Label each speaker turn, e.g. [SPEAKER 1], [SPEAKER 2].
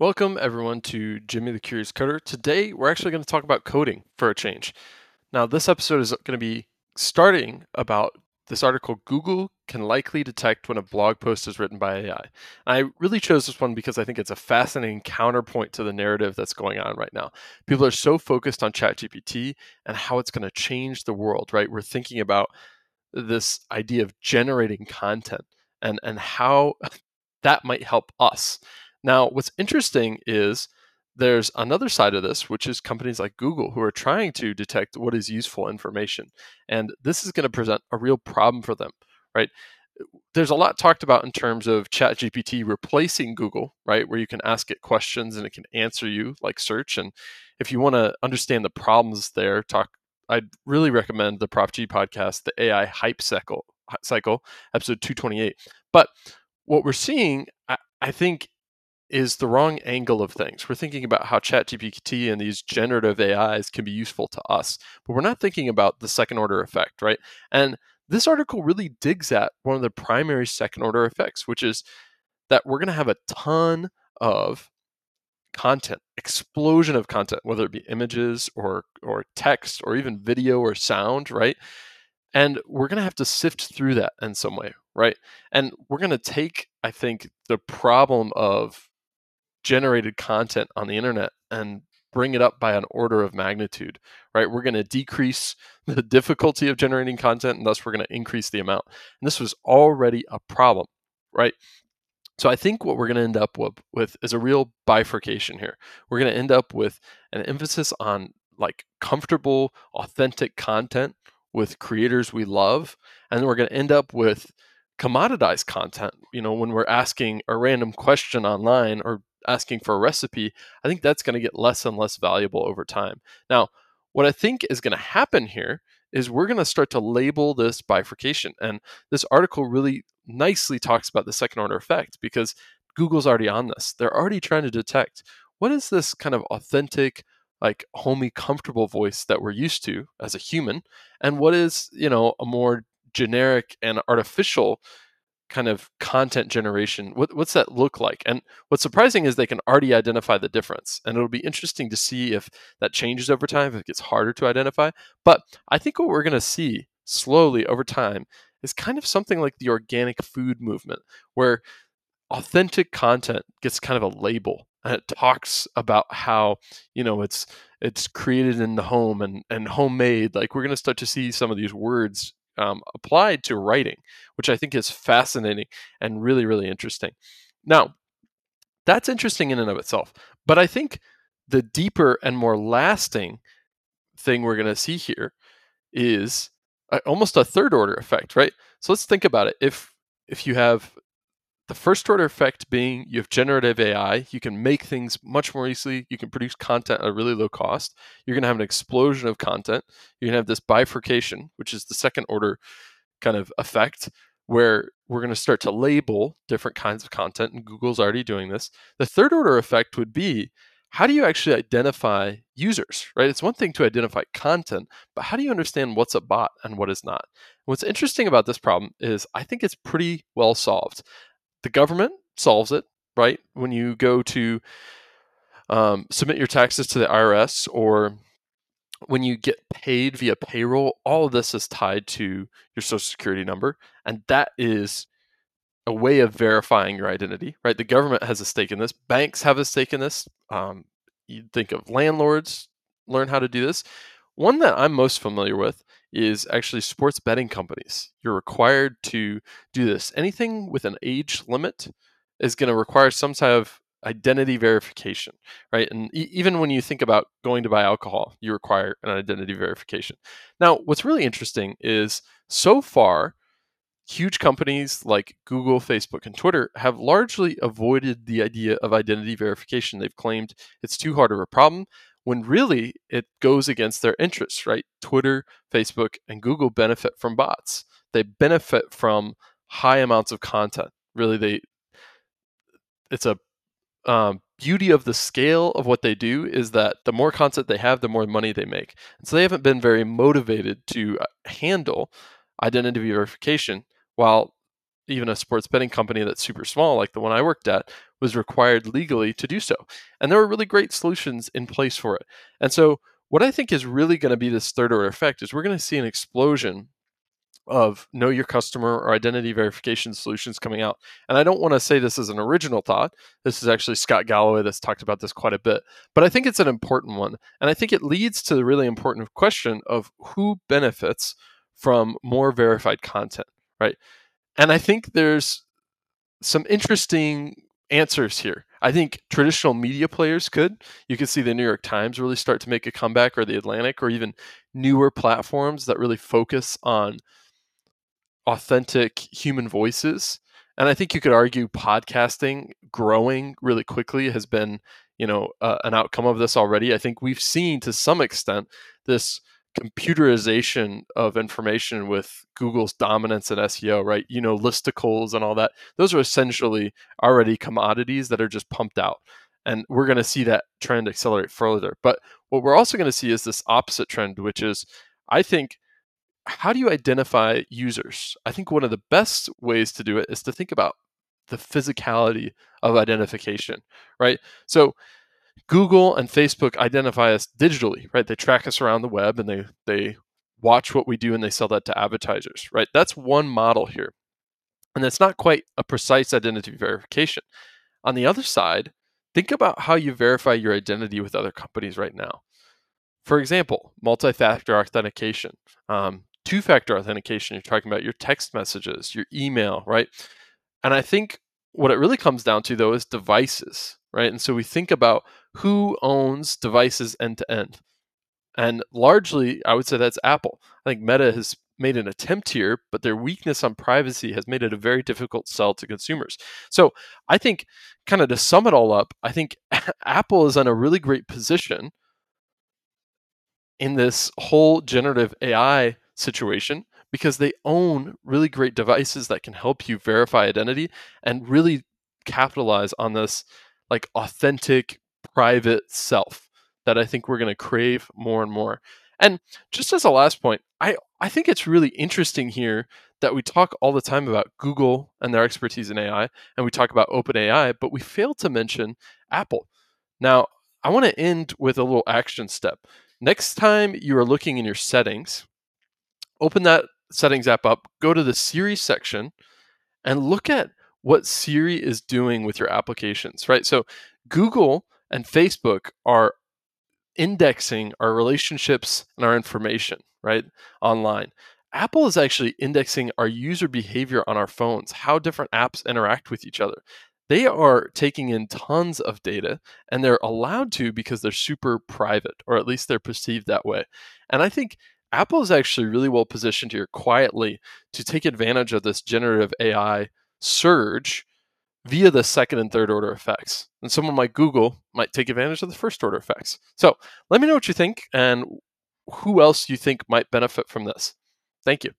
[SPEAKER 1] Welcome, everyone, to Jimmy the Curious Coder. Today, we're actually going to talk about coding for a change. Now, this episode is going to be starting about this article Google can likely detect when a blog post is written by AI. I really chose this one because I think it's a fascinating counterpoint to the narrative that's going on right now. People are so focused on ChatGPT and how it's going to change the world, right? We're thinking about this idea of generating content and, and how that might help us. Now, what's interesting is there's another side of this, which is companies like Google who are trying to detect what is useful information. And this is going to present a real problem for them, right? There's a lot talked about in terms of ChatGPT replacing Google, right? Where you can ask it questions and it can answer you like search. And if you want to understand the problems there, talk I'd really recommend the Prof G podcast, the AI hype cycle, cycle, episode 228. But what we're seeing, I, I think, is the wrong angle of things. We're thinking about how ChatGPT and these generative AIs can be useful to us, but we're not thinking about the second order effect, right? And this article really digs at one of the primary second order effects, which is that we're going to have a ton of content, explosion of content, whether it be images or or text or even video or sound, right? And we're going to have to sift through that in some way, right? And we're going to take, I think, the problem of generated content on the internet and bring it up by an order of magnitude, right? We're going to decrease the difficulty of generating content and thus we're going to increase the amount. And this was already a problem, right? So I think what we're going to end up with, with is a real bifurcation here. We're going to end up with an emphasis on like comfortable, authentic content with creators we love, and then we're going to end up with commoditized content. You know, when we're asking a random question online or asking for a recipe, I think that's going to get less and less valuable over time. Now, what I think is going to happen here is we're going to start to label this bifurcation. And this article really nicely talks about the second order effect because Google's already on this. They're already trying to detect what is this kind of authentic, like homey, comfortable voice that we're used to as a human, and what is, you know, a more generic and artificial kind of content generation what, what's that look like? And what's surprising is they can already identify the difference and it'll be interesting to see if that changes over time if it gets harder to identify. But i think what we're going to see slowly over time is kind of something like the organic food movement where authentic content gets kind of a label and it talks about how you know it's it's created in the home and and homemade. Like we're going to start to see some of these words um, applied to writing, which I think is fascinating and really, really interesting. Now, that's interesting in and of itself. But I think the deeper and more lasting thing we're going to see here is almost a third order effect, right? So let's think about it. If if you have the first order effect being you have generative AI, you can make things much more easily. You can produce content at a really low cost. You're going to have an explosion of content. You're going to have this bifurcation, which is the second order kind of effect, where we're going to start to label different kinds of content, and Google's already doing this. The third order effect would be how do you actually identify users, right? It's one thing to identify content, but how do you understand what's a bot and what is not? What's interesting about this problem is I think it's pretty well solved the government solves it, right? When you go to um, submit your taxes to the IRS or when you get paid via payroll, all of this is tied to your social security number. And that is a way of verifying your identity, right? The government has a stake in this. Banks have a stake in this. Um, you think of landlords learn how to do this. One that I'm most familiar with is actually sports betting companies. You're required to do this. Anything with an age limit is going to require some type of identity verification, right? And e- even when you think about going to buy alcohol, you require an identity verification. Now, what's really interesting is so far, huge companies like Google, Facebook, and Twitter have largely avoided the idea of identity verification. They've claimed it's too hard of a problem when really it goes against their interests, right? Twitter, Facebook, and Google benefit from bots. They benefit from high amounts of content. Really, they it's a um, beauty of the scale of what they do is that the more content they have, the more money they make. And so they haven't been very motivated to uh, handle identity verification, while even a sports betting company that's super small, like the one I worked at, was required legally to do so. And there were really great solutions in place for it. And so, what I think is really going to be this third order effect is we're going to see an explosion of know your customer or identity verification solutions coming out. And I don't want to say this is an original thought. This is actually Scott Galloway that's talked about this quite a bit. But I think it's an important one. And I think it leads to the really important question of who benefits from more verified content, right? And I think there's some interesting answers here. I think traditional media players could. You could see the New York Times really start to make a comeback, or the Atlantic, or even newer platforms that really focus on authentic human voices. And I think you could argue podcasting growing really quickly has been, you know, uh, an outcome of this already. I think we've seen to some extent this commoditization of information with Google's dominance in SEO, right? You know, listicles and all that. Those are essentially already commodities that are just pumped out. And we're going to see that trend accelerate further. But what we're also going to see is this opposite trend, which is I think how do you identify users? I think one of the best ways to do it is to think about the physicality of identification, right? So Google and Facebook identify us digitally, right? They track us around the web and they they watch what we do and they sell that to advertisers, right? That's one model here. And that's not quite a precise identity verification. On the other side, think about how you verify your identity with other companies right now. For example, multi factor authentication. Um, two factor authentication, you're talking about your text messages, your email, right? And I think what it really comes down to, though, is devices, right? And so we think about who owns devices end to end. And largely, I would say that's Apple. I think Meta has made an attempt here, but their weakness on privacy has made it a very difficult sell to consumers. So I think, kind of to sum it all up, I think Apple is in a really great position in this whole generative AI situation because they own really great devices that can help you verify identity and really capitalize on this like authentic private self that I think we're going to crave more and more. And just as a last point, I I think it's really interesting here that we talk all the time about Google and their expertise in AI and we talk about OpenAI, but we fail to mention Apple. Now, I want to end with a little action step. Next time you are looking in your settings, open that settings app up, go to the Siri section, and look at what Siri is doing with your applications, right? So Google and Facebook are indexing our relationships and our information, right, online. Apple is actually indexing our user behavior on our phones, how different apps interact with each other. They are taking in tons of data and they're allowed to because they're super private, or at least they're perceived that way. And I think Apple is actually really well positioned here quietly to take advantage of this generative AI surge via the second and third order effects. And someone like Google might take advantage of the first order effects. So let me know what you think and who else you think might benefit from this. Thank you.